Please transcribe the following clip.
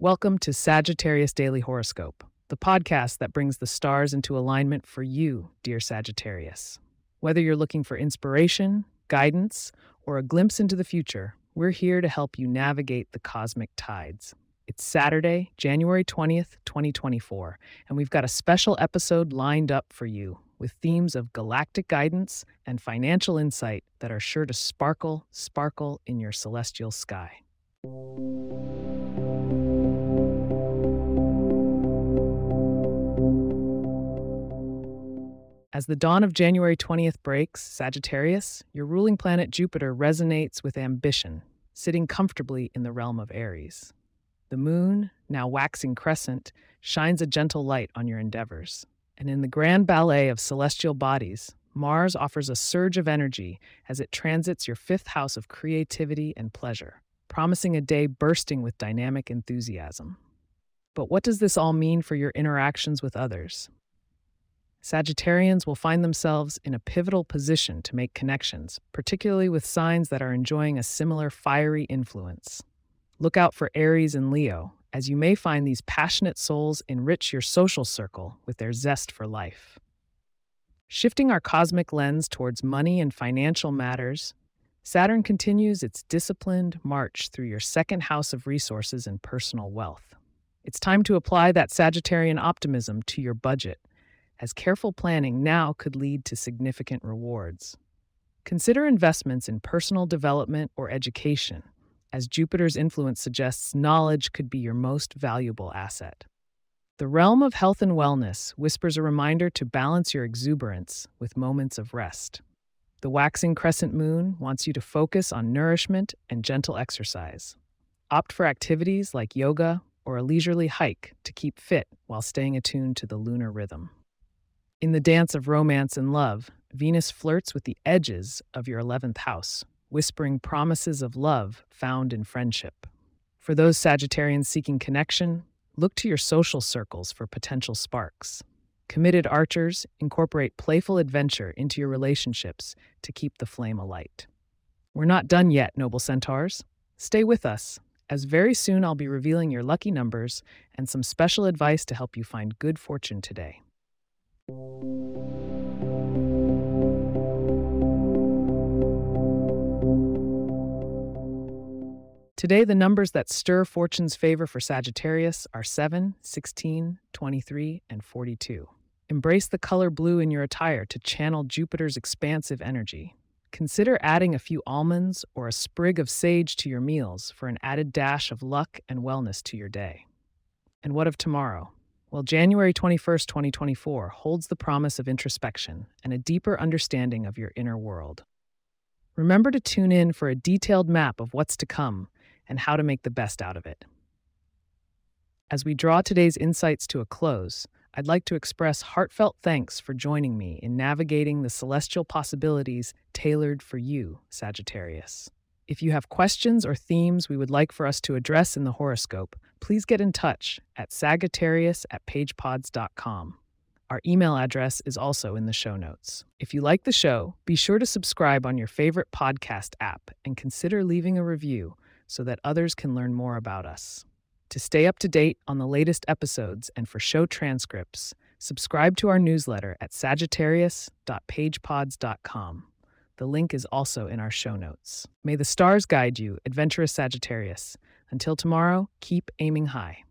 Welcome to Sagittarius Daily Horoscope, the podcast that brings the stars into alignment for you, dear Sagittarius. Whether you're looking for inspiration, guidance, or a glimpse into the future, we're here to help you navigate the cosmic tides. It's Saturday, January 20th, 2024, and we've got a special episode lined up for you with themes of galactic guidance and financial insight that are sure to sparkle, sparkle in your celestial sky. As the dawn of January 20th breaks, Sagittarius, your ruling planet Jupiter resonates with ambition, sitting comfortably in the realm of Aries. The moon, now waxing crescent, shines a gentle light on your endeavors. And in the grand ballet of celestial bodies, Mars offers a surge of energy as it transits your fifth house of creativity and pleasure, promising a day bursting with dynamic enthusiasm. But what does this all mean for your interactions with others? Sagittarians will find themselves in a pivotal position to make connections, particularly with signs that are enjoying a similar fiery influence. Look out for Aries and Leo, as you may find these passionate souls enrich your social circle with their zest for life. Shifting our cosmic lens towards money and financial matters, Saturn continues its disciplined march through your second house of resources and personal wealth. It's time to apply that Sagittarian optimism to your budget as careful planning now could lead to significant rewards. Consider investments in personal development or education, as Jupiter's influence suggests knowledge could be your most valuable asset. The realm of health and wellness whispers a reminder to balance your exuberance with moments of rest. The waxing crescent moon wants you to focus on nourishment and gentle exercise. Opt for activities like yoga or a leisurely hike to keep fit while staying attuned to the lunar rhythm. In the dance of romance and love, Venus flirts with the edges of your 11th house, whispering promises of love found in friendship. For those Sagittarians seeking connection, look to your social circles for potential sparks. Committed archers incorporate playful adventure into your relationships to keep the flame alight. We're not done yet, noble centaurs. Stay with us, as very soon I'll be revealing your lucky numbers and some special advice to help you find good fortune today. Today, the numbers that stir fortune's favor for Sagittarius are 7, 16, 23, and 42. Embrace the color blue in your attire to channel Jupiter's expansive energy. Consider adding a few almonds or a sprig of sage to your meals for an added dash of luck and wellness to your day. And what of tomorrow? Well, January 21st, 2024 holds the promise of introspection and a deeper understanding of your inner world. Remember to tune in for a detailed map of what's to come and how to make the best out of it. As we draw today's insights to a close, I'd like to express heartfelt thanks for joining me in navigating the celestial possibilities tailored for you, Sagittarius. If you have questions or themes we would like for us to address in the horoscope, please get in touch at sagittarius at pagepods.com. Our email address is also in the show notes. If you like the show, be sure to subscribe on your favorite podcast app and consider leaving a review so that others can learn more about us. To stay up to date on the latest episodes and for show transcripts, subscribe to our newsletter at sagittarius.pagepods.com. The link is also in our show notes. May the stars guide you, adventurous Sagittarius. Until tomorrow, keep aiming high.